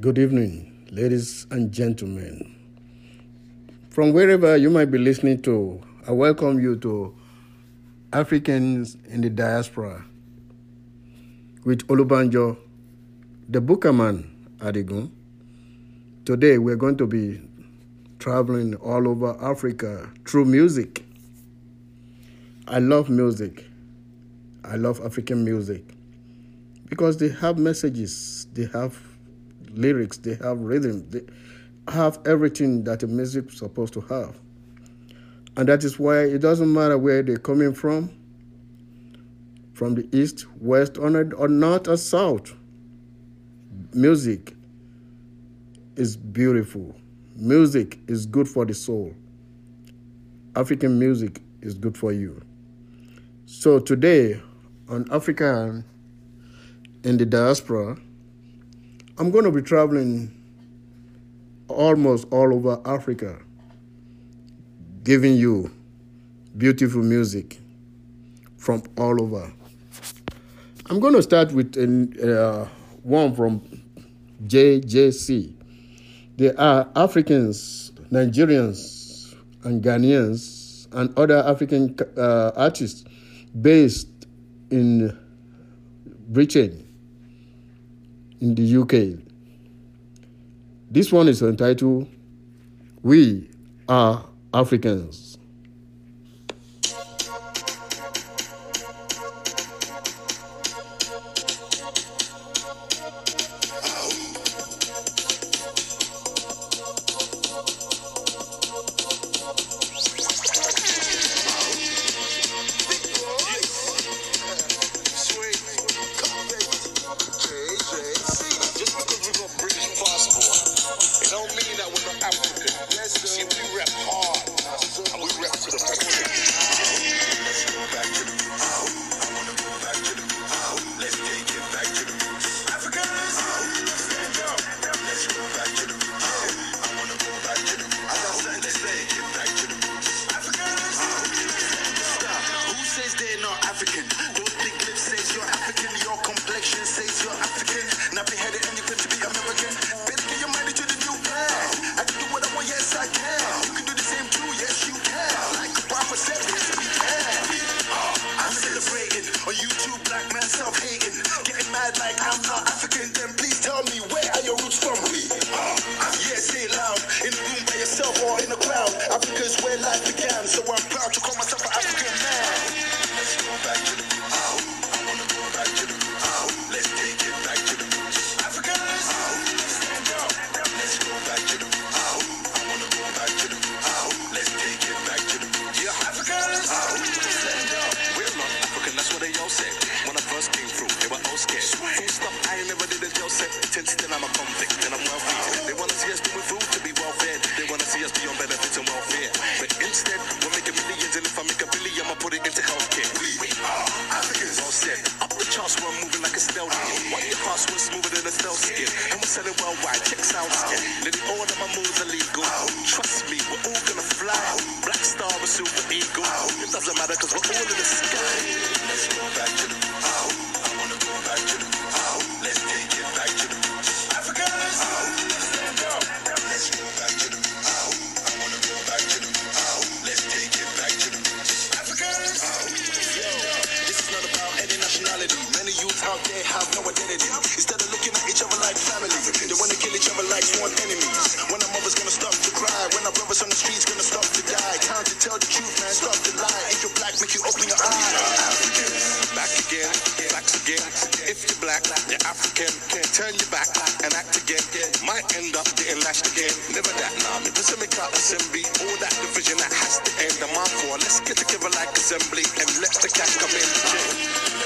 Good evening, ladies and gentlemen. From wherever you might be listening to, I welcome you to Africans in the Diaspora with Olubanjo, the Bookerman Adigun. Today we're going to be traveling all over Africa through music. I love music. I love African music because they have messages, they have lyrics, they have rhythm, they have everything that a music is supposed to have. And that is why it doesn't matter where they're coming from, from the east, west, or north or south. Music is beautiful. Music is good for the soul. African music is good for you. So today on Africa in the diaspora, I'm going to be traveling almost all over Africa, giving you beautiful music from all over. I'm going to start with uh, one from JJC. They are Africans, Nigerians, and Ghanaians, and other African uh, artists based in Britain, in the UK. This one is entitled We Are Africans. East Africa, South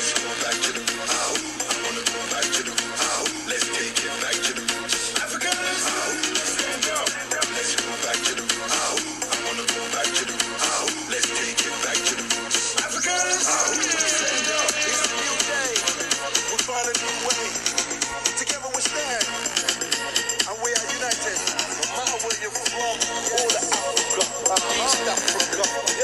Africa, West Africa.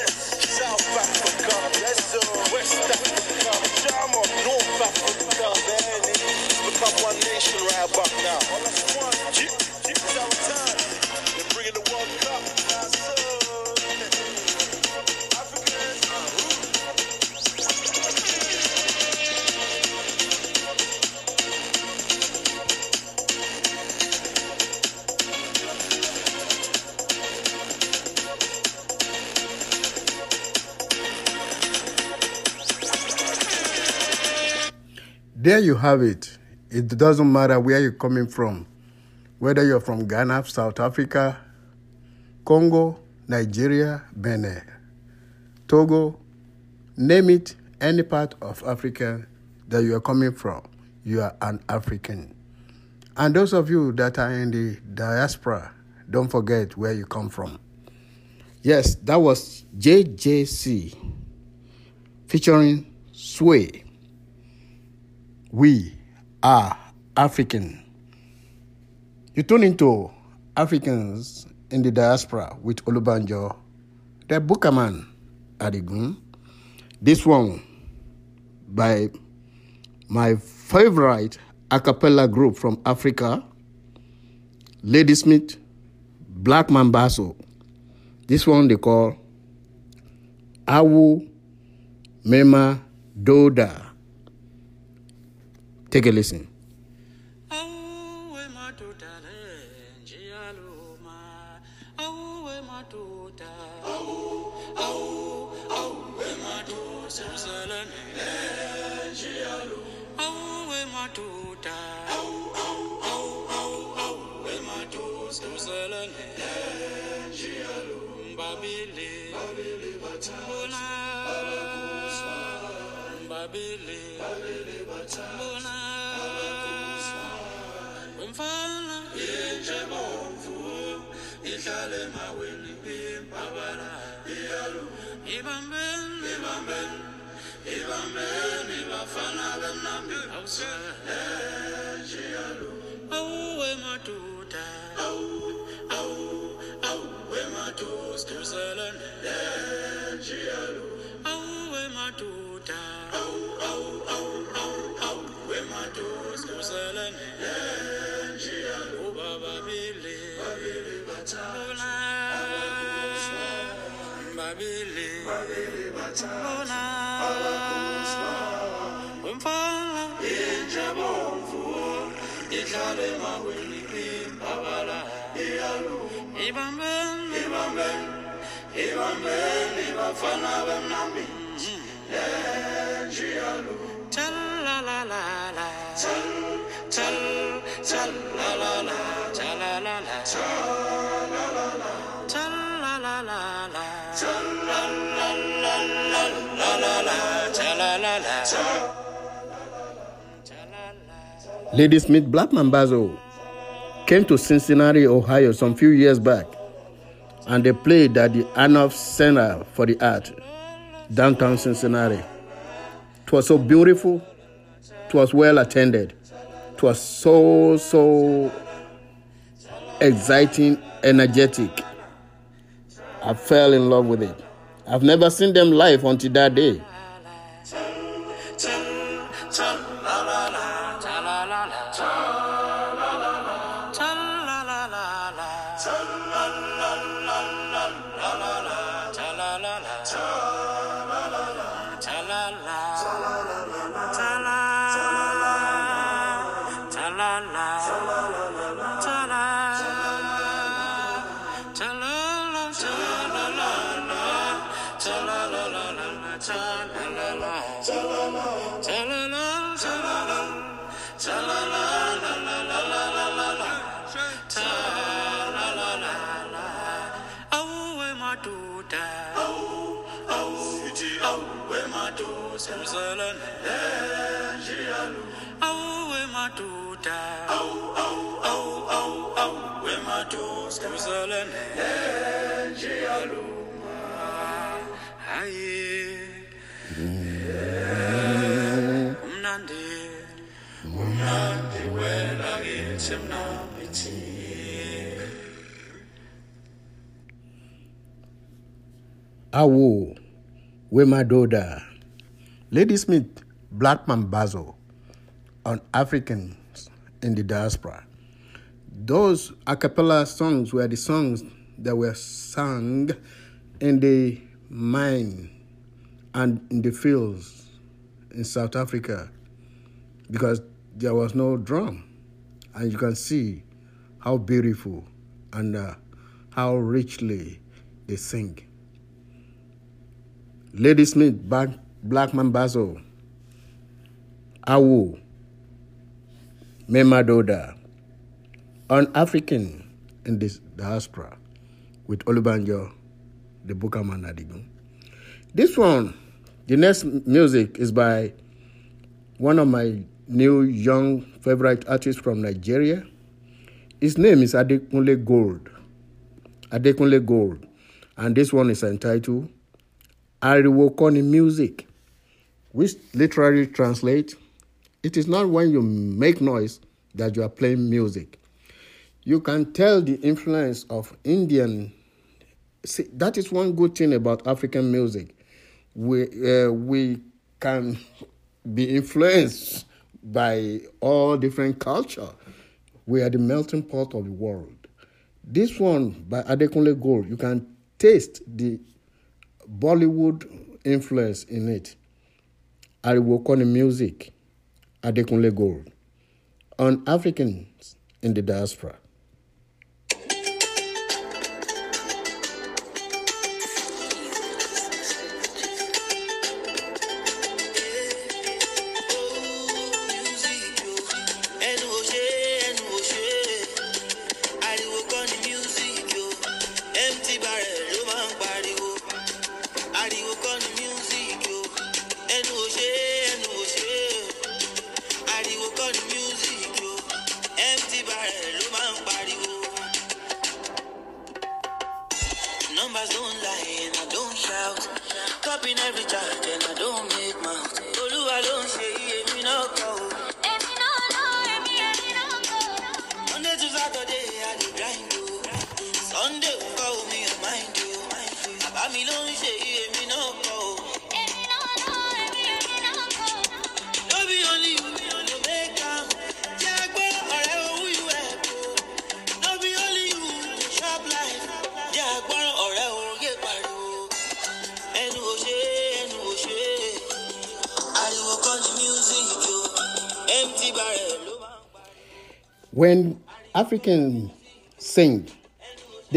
There you have it. It doesn't matter where you're coming from, whether you're from Ghana, South Africa, Congo, Nigeria, Benin, Togo, name it, any part of Africa that you are coming from, you are an African. And those of you that are in the diaspora, don't forget where you come from. Yes, that was JJC featuring Sway. We are African. You tune into Africans in the diaspora with Olubanjo, the Bookerman Adigun. This one by my favorite a cappella group from Africa, Ladysmith, Black Mambazo. This one they call Awu Mema Doda. Take a listen. Ibambeni ibambeni ibambeni bafana bemnambi awusele njiyalu awuwe babili bathabona umfana injabomvu ihlale maweni imbabala ibambeni ibambeni ibambeni bafana lenjiyalu Cha-la-la-la-la. Cha- cha-la-la-la. Ladysmith Black Mambazo came to Cincinnati, Ohio some few years back, and they played at the Aronoff Center for the Art, downtown Cincinnati. It was so beautiful, it was well attended, it was so, so exciting, energetic. I fell in love with it. I've never seen them live until that day. Awo, Wema Doda, Ladysmith, Black Mambazo on Africans in the diaspora. Those a cappella songs were the songs that were sung in the mine and in the fields in South Africa because there was no drum. And you can see how beautiful and uh, how richly they sing. Ladysmith, Black, Black Mambazo, Awu, Memadoda, an African in this diaspora with Olubanjo, the Bukaman Adigun. This one, the next music is by one of my new young favorite artist from Nigeria. His name is Adekunle Gold. Adekunle Gold. And this one is entitled Ariwo Koni Music, which literally translates it is not when you make noise that you are playing music. You can tell the influence of Indian. See, that is one good thing about African music. We, uh, we can be influenced by all different culture. We are the melting pot of the world. This one by Adekunle Gold, you can taste the Bollywood influence in it. i Ariwo Koni music, Adekunle Gold, on Africans in the diaspora.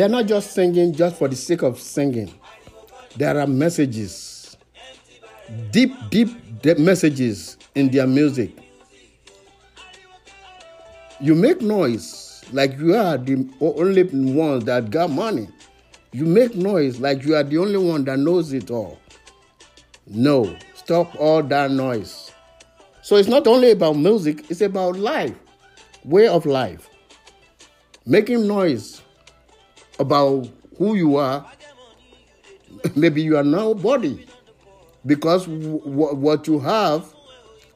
They are not just singing just for the sake of singing. There are messages, deep, deep de- messages in their music. You make noise like you are the only one that got money. You make noise like you are the only one that knows it all. No, stop all that noise. So it's not only about music, it's about life, way of life. Making noise about who you are, maybe you are nobody. Because w- w- what you have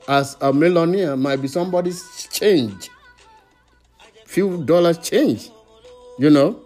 as a millionaire might be somebody's change, few dollars change, you know.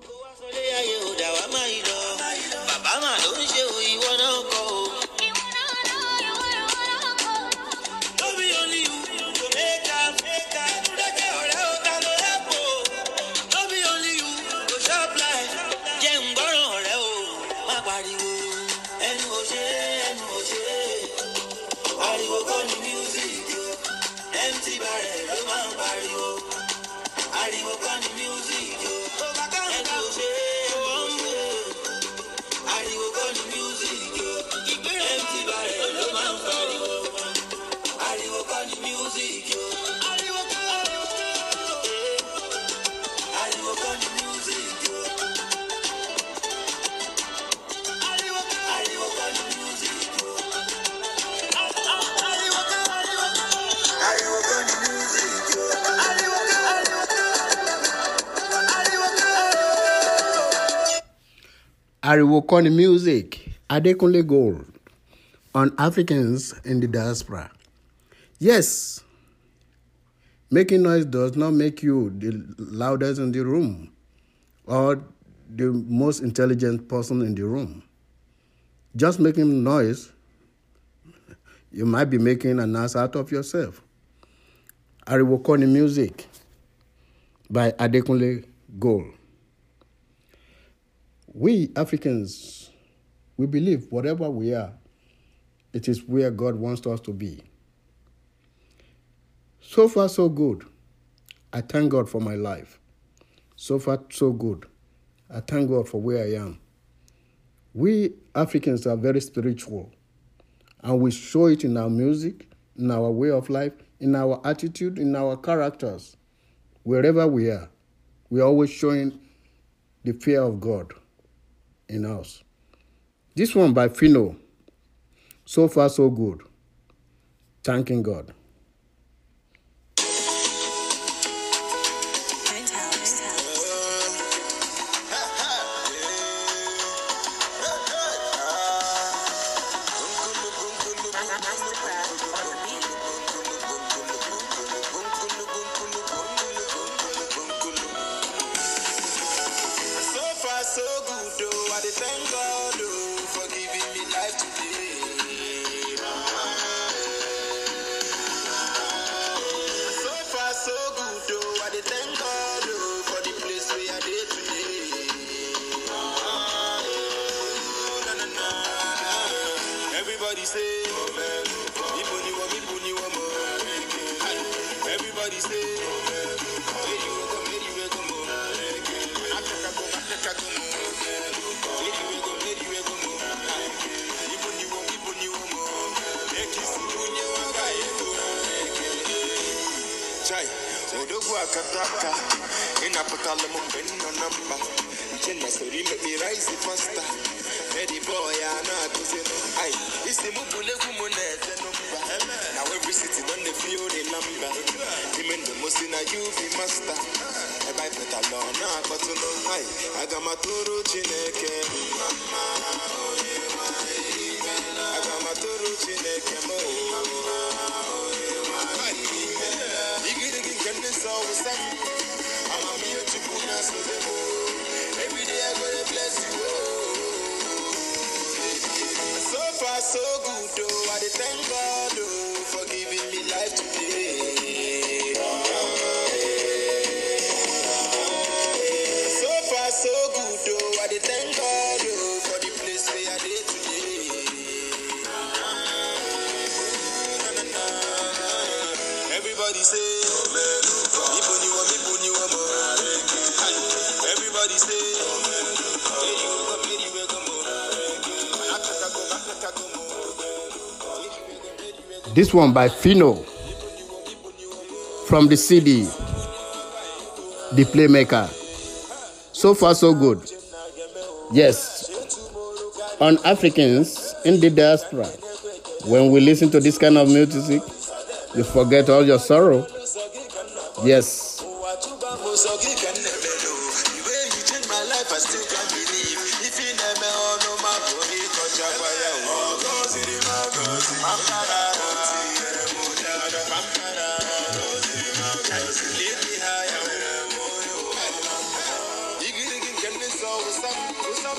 Ariwo Koni Music, Adekunle Gold, on Africans in the diaspora. Yes, making noise does not make you the loudest in the room or the most intelligent person in the room. Just making noise, you might be making an ass out of yourself. Ariwo Koni Music, by Adekunle Gold. We Africans, we believe whatever we are, it is where God wants us to be. So far, so good. I thank God for my life. So far, so good. I thank God for where I am. We Africans are very spiritual, and we show it in our music, in our way of life, in our attitude, in our characters. Wherever we are, we're always showing the fear of God in us. This one by Fino, so far so good. Thanking God. This one by Phyno from the CD, The Playmaker. So far, so good. Yes, on Africans in the diaspora, when we listen to this kind of music, you forget all your sorrow. Yes, So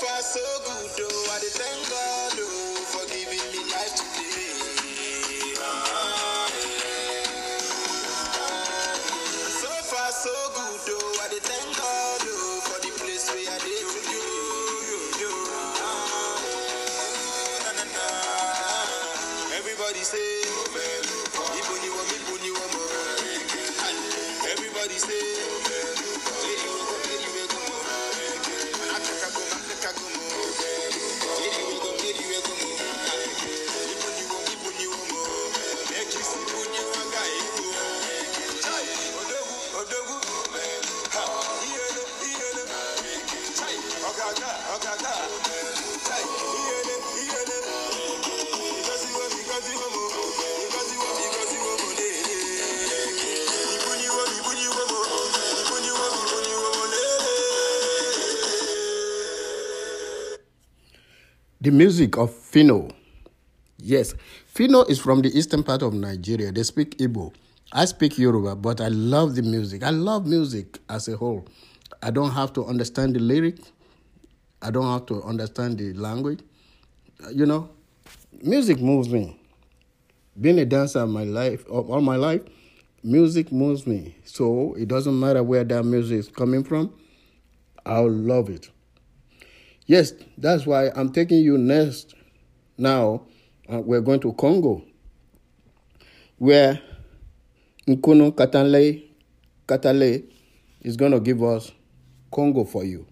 far, so good, oh. I thank God, the music of Phyno. Yes, Phyno is from the eastern part of Nigeria. They speak Igbo. I speak Yoruba, but I love the music. I love music as a whole. I don't have to understand the lyric. I don't have to understand the language. Uh, You know, music moves me. Being a dancer my life, all my life, music moves me. So it doesn't matter where that music is coming from, I'll love it. Yes, that's why I'm taking you next. Now, uh, we're going to Congo, where Nkono Katale, Katale is going to give us Congo for you.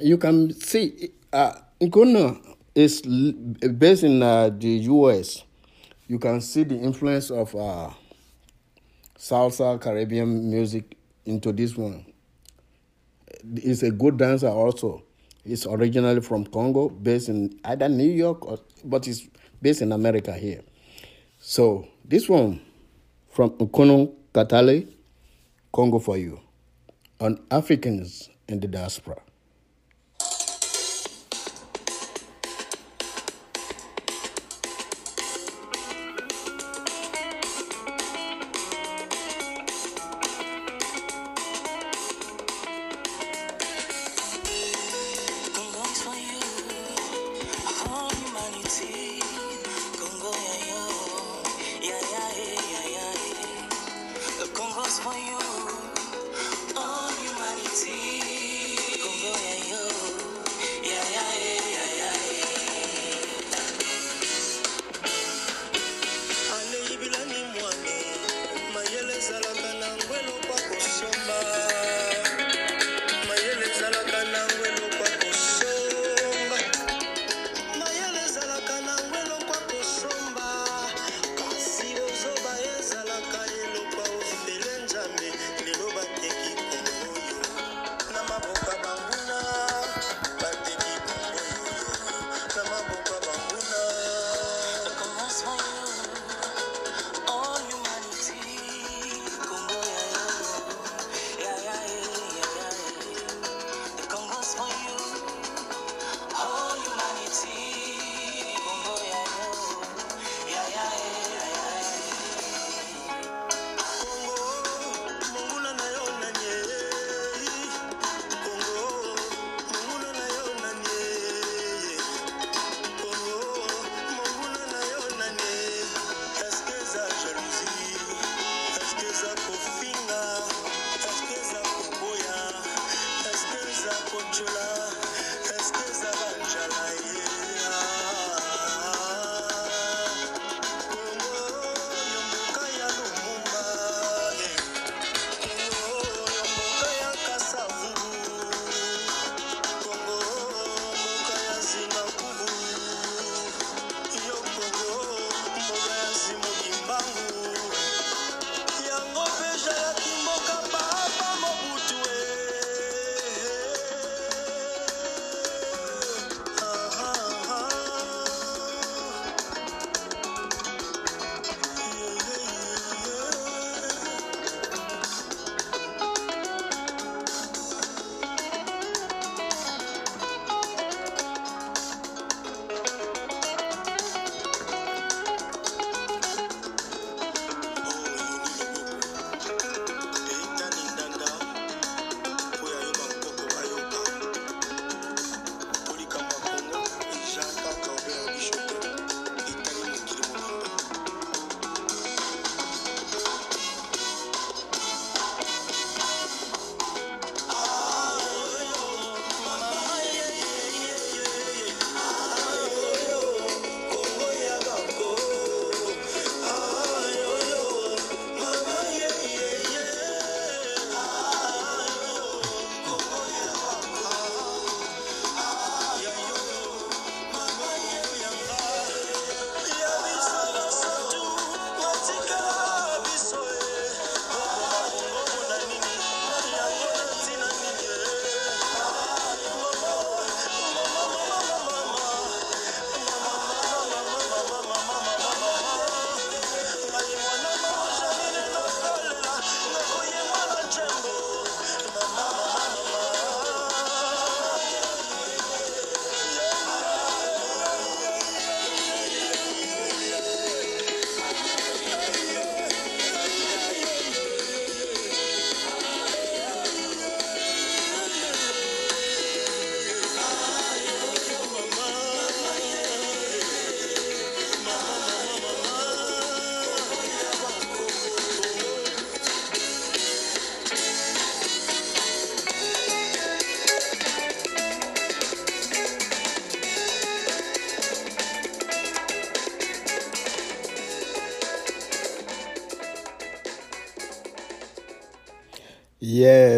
You can see uh, is based in uh, the US. You can see the influence of uh, salsa, Caribbean music into this one. He's a good dancer also. He's originally from Congo, based in either New York or, but he's based in America here. So this one from Nkono Katale, Congo for you, on Africans in the diaspora.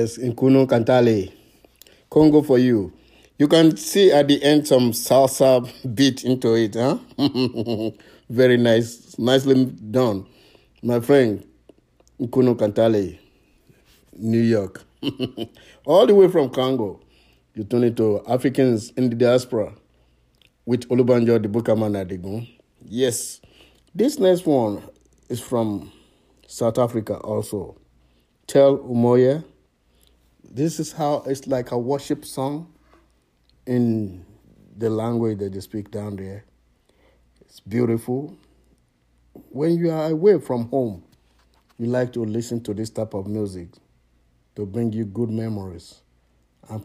Yes, Nkuno Kantale. Congo for you. You can see at the end some salsa beat into it, huh? Very nice, nicely done. My friend, Nkuno Kantale, New York. All the way from Congo. You turn it to Africans in the diaspora with Olubanjo the Bukaman Adigun. Yes. This next one is from South Africa also. Tell Umoya. This is how it's like a worship song in the language that they speak down there. It's beautiful. When you are away from home, you like to listen to this type of music to bring you good memories. And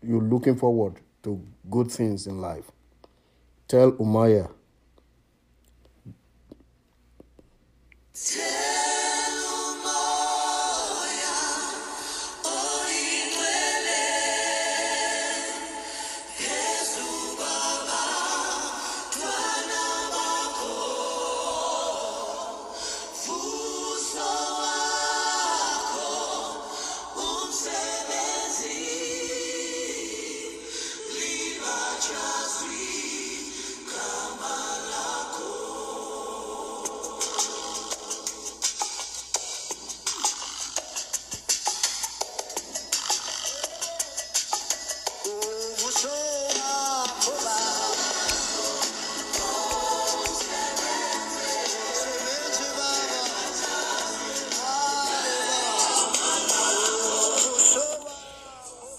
you're looking forward to good things in life. Tell Umaya.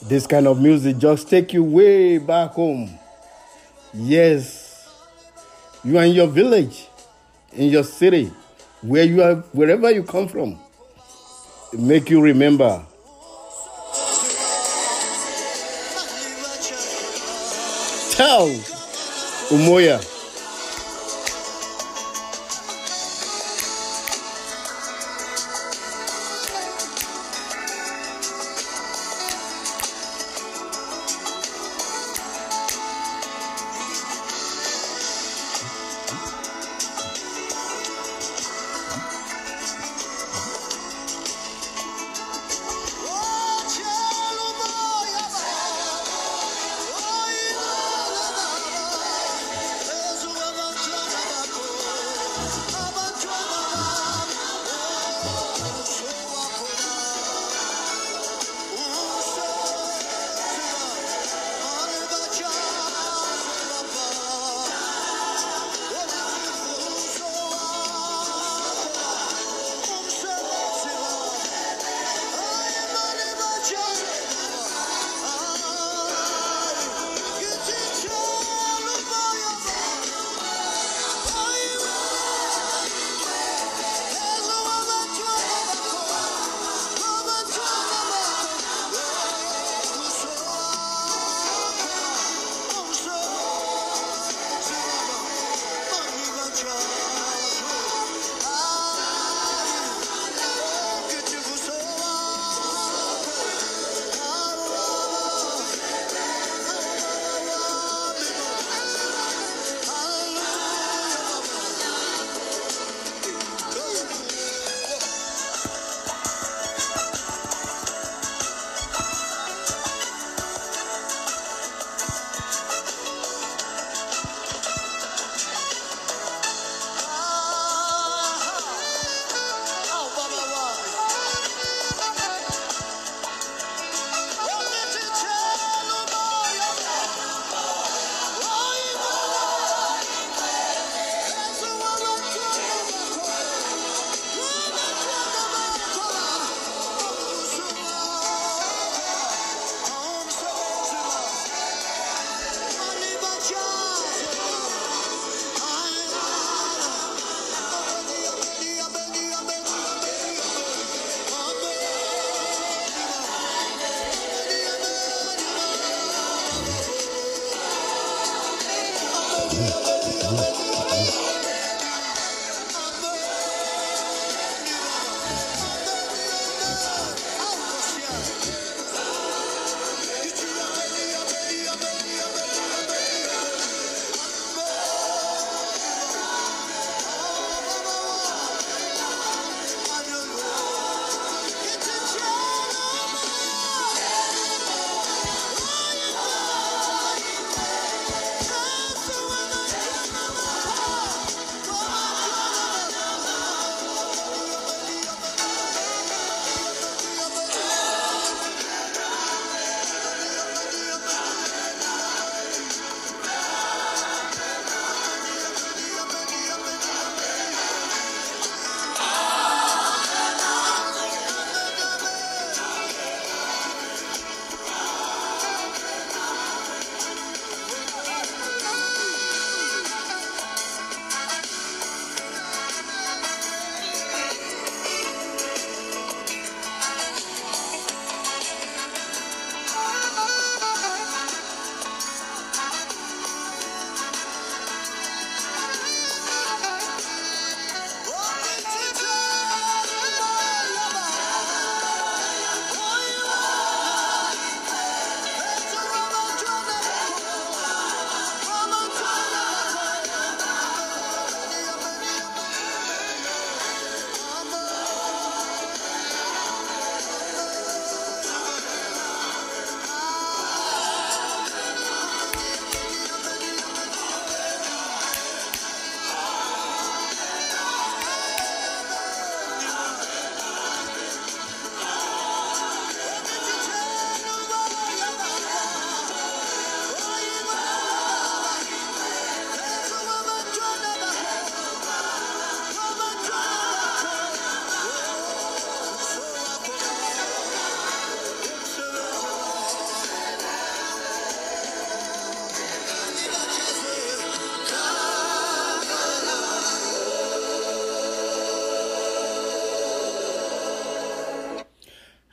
This kind of music just take you way back home. Yes. You are in your village, in your city, where you are, wherever you come from. Make you remember. Tell Umoya.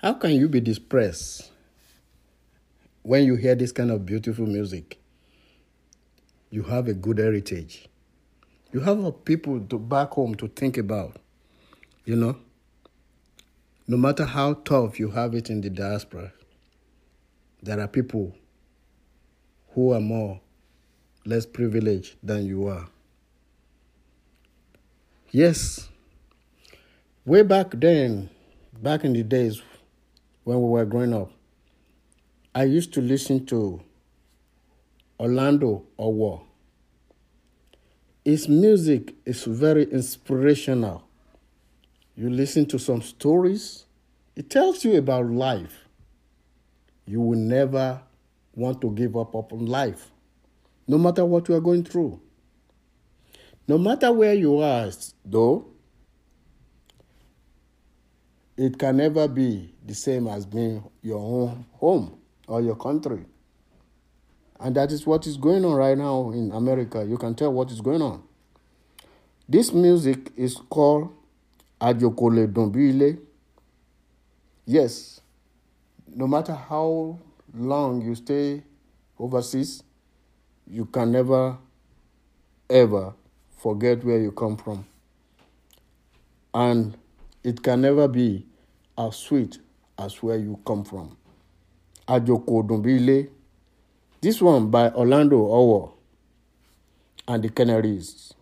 How can you be depressed when you hear this kind of beautiful music? You have a good heritage. You have people to back home to think about. You know, no matter how tough you have it in the diaspora, there are people who are more less privileged than you are. Yes, way back then, back in the days when we were growing up, I used to listen to Orlando Owoh. His music is very inspirational. You listen to some stories, it tells you about life. You will never want to give up on life, no matter what you are going through. No matter where you are, though, it can never be the same as being your own home or your country. And that is what is going on right now in America. You can tell what is going on. This music is called Ajokole Dombile. Yes, no matter how long you stay overseas, you can never, ever forget where you come from. And it can never be as sweet as where you come from. Ajoko Dombile. This one by Orlando Owo and the Canaries.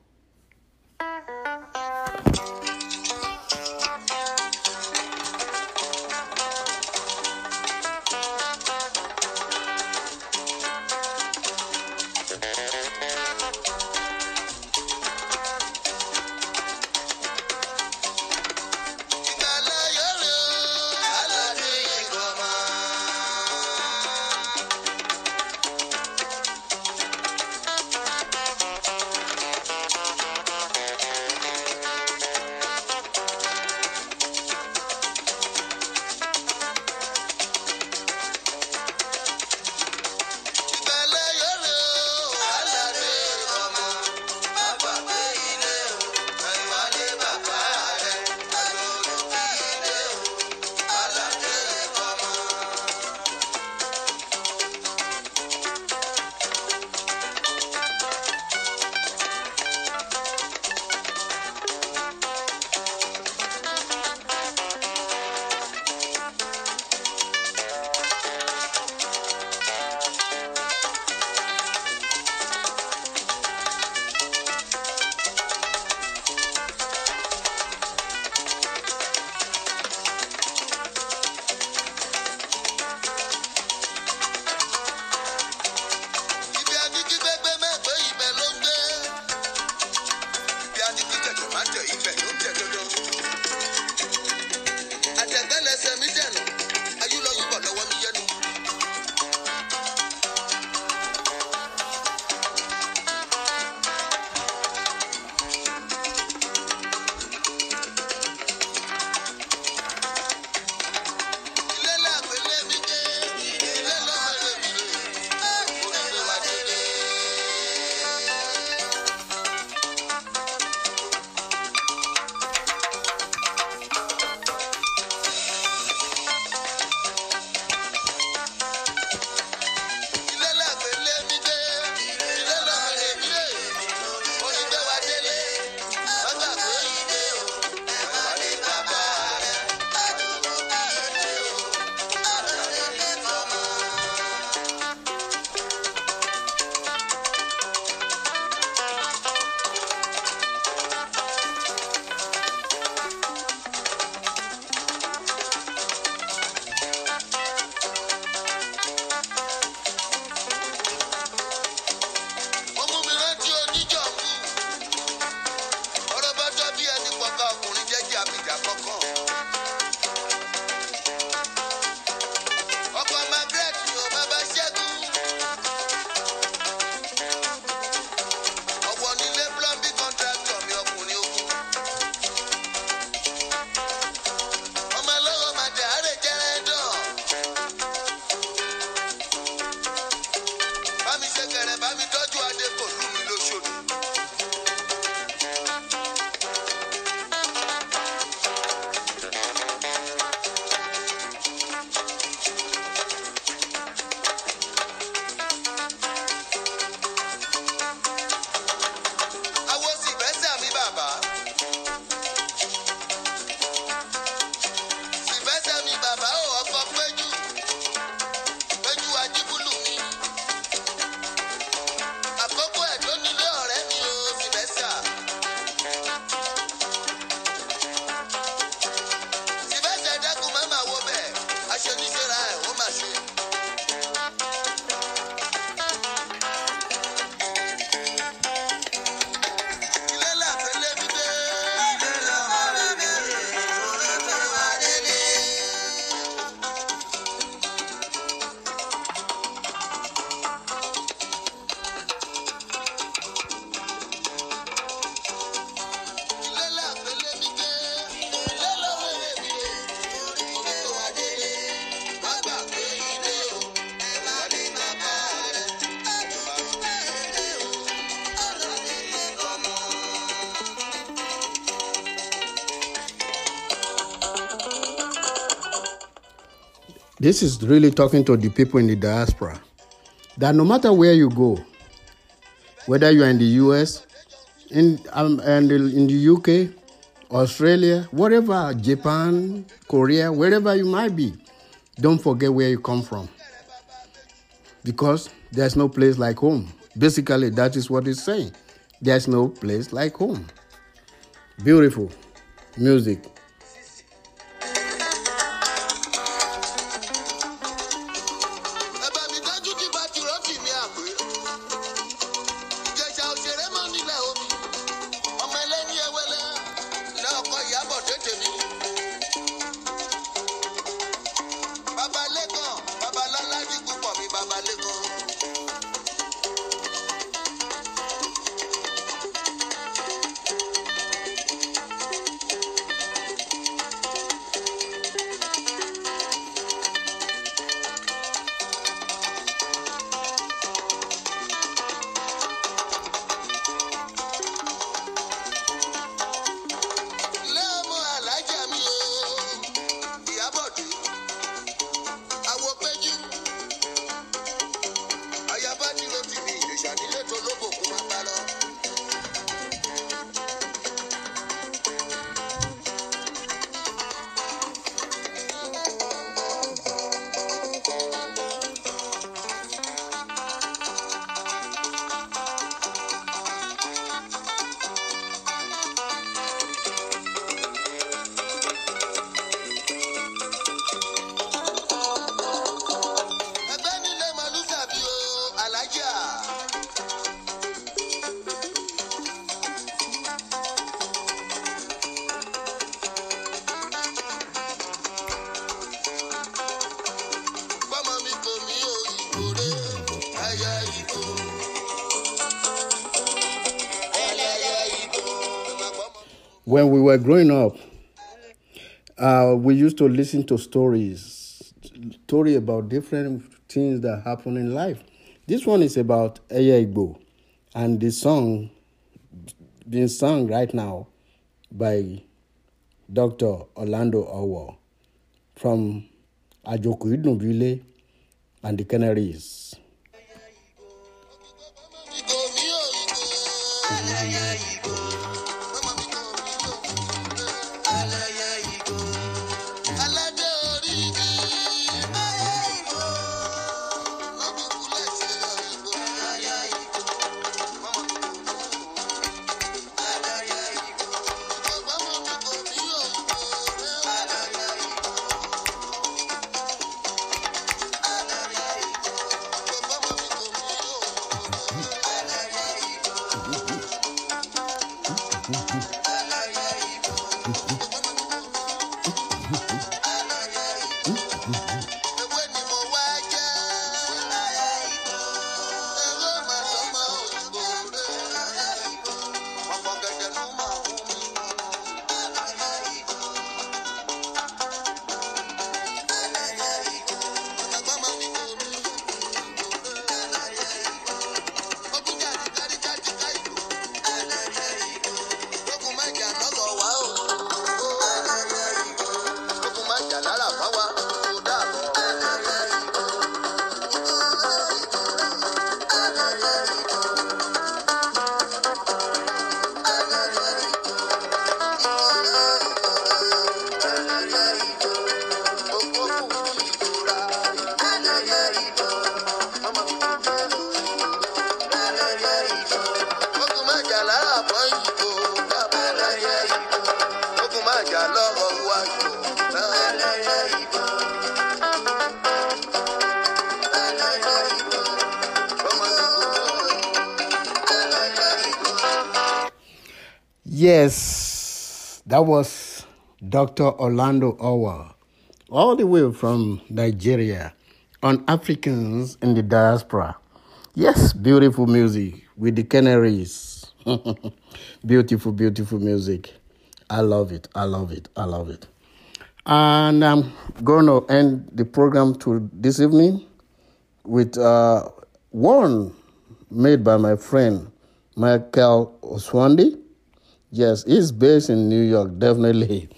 This is really talking to the people in the diaspora that no matter where you go, whether you are in the US, in um, and in the UK, Australia, wherever, Japan, Korea, wherever you might be, don't forget where you come from. Because there's no place like home. Basically, that is what it's saying. There's no place like home. Beautiful music. When we were growing up, uh, we used to listen to stories, story about different things that happen in life. This one is about Eye Igbo, and the song being sung right now by Dr. Orlando Owoh from Ajoku Idunbile and the Canaries. Yes, that was Dr. Orlando Owoh, all the way from Nigeria, on Africans in the diaspora. Yes, beautiful music with the Canaries. beautiful, beautiful music. I love it. I love it. I love it. And I'm going to end the program to this evening with uh, one made by my friend Michael Oswandi. Yes, he's based in New York, definitely.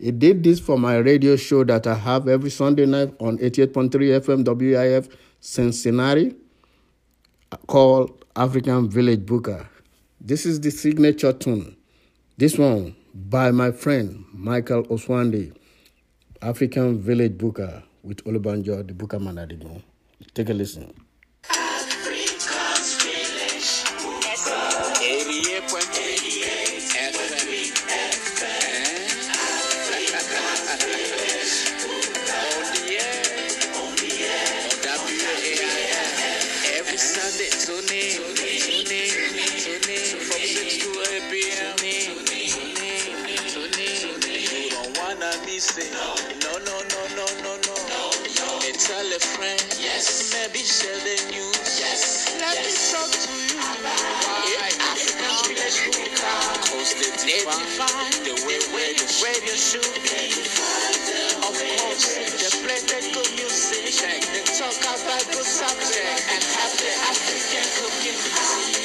He did this for my radio show that I have every Sunday night on 88.3 FM WAIF Cincinnati called African Village Booker. This is the signature tune. This one by my friend Michael Oswandi, African Village Booker with Olubanjo, the Booker Man. Take a listen. It. No, no, no, no, no, no. And tell a friend, yes. Maybe share the news, yes. Let me talk to you. Why African Village Cause they define the way where the radio should be. Of course, they play the good music. They talk about good subject and have the African community.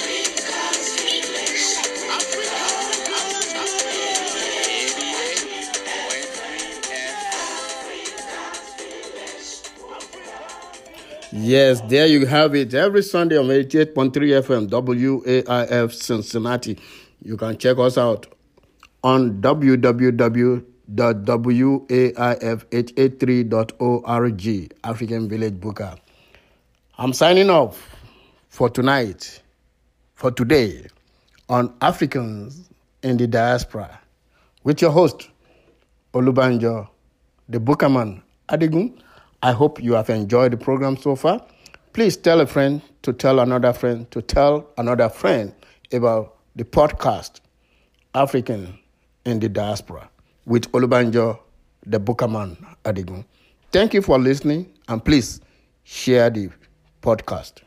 Yes, there you have it. Every Sunday on 88.3 FM, WAIF Cincinnati. You can check us out on www.waif883.org, African Village Booker. I'm signing off for tonight, for today, on Africans in the Diaspora with your host, Olubanjo, the Bookerman Adigun. I hope you have enjoyed the program so far. Please tell a friend to tell another friend to tell another friend about the podcast African in the Diaspora with Olubanjo, the Bookerman Adigun. Thank you for listening and please share the podcast.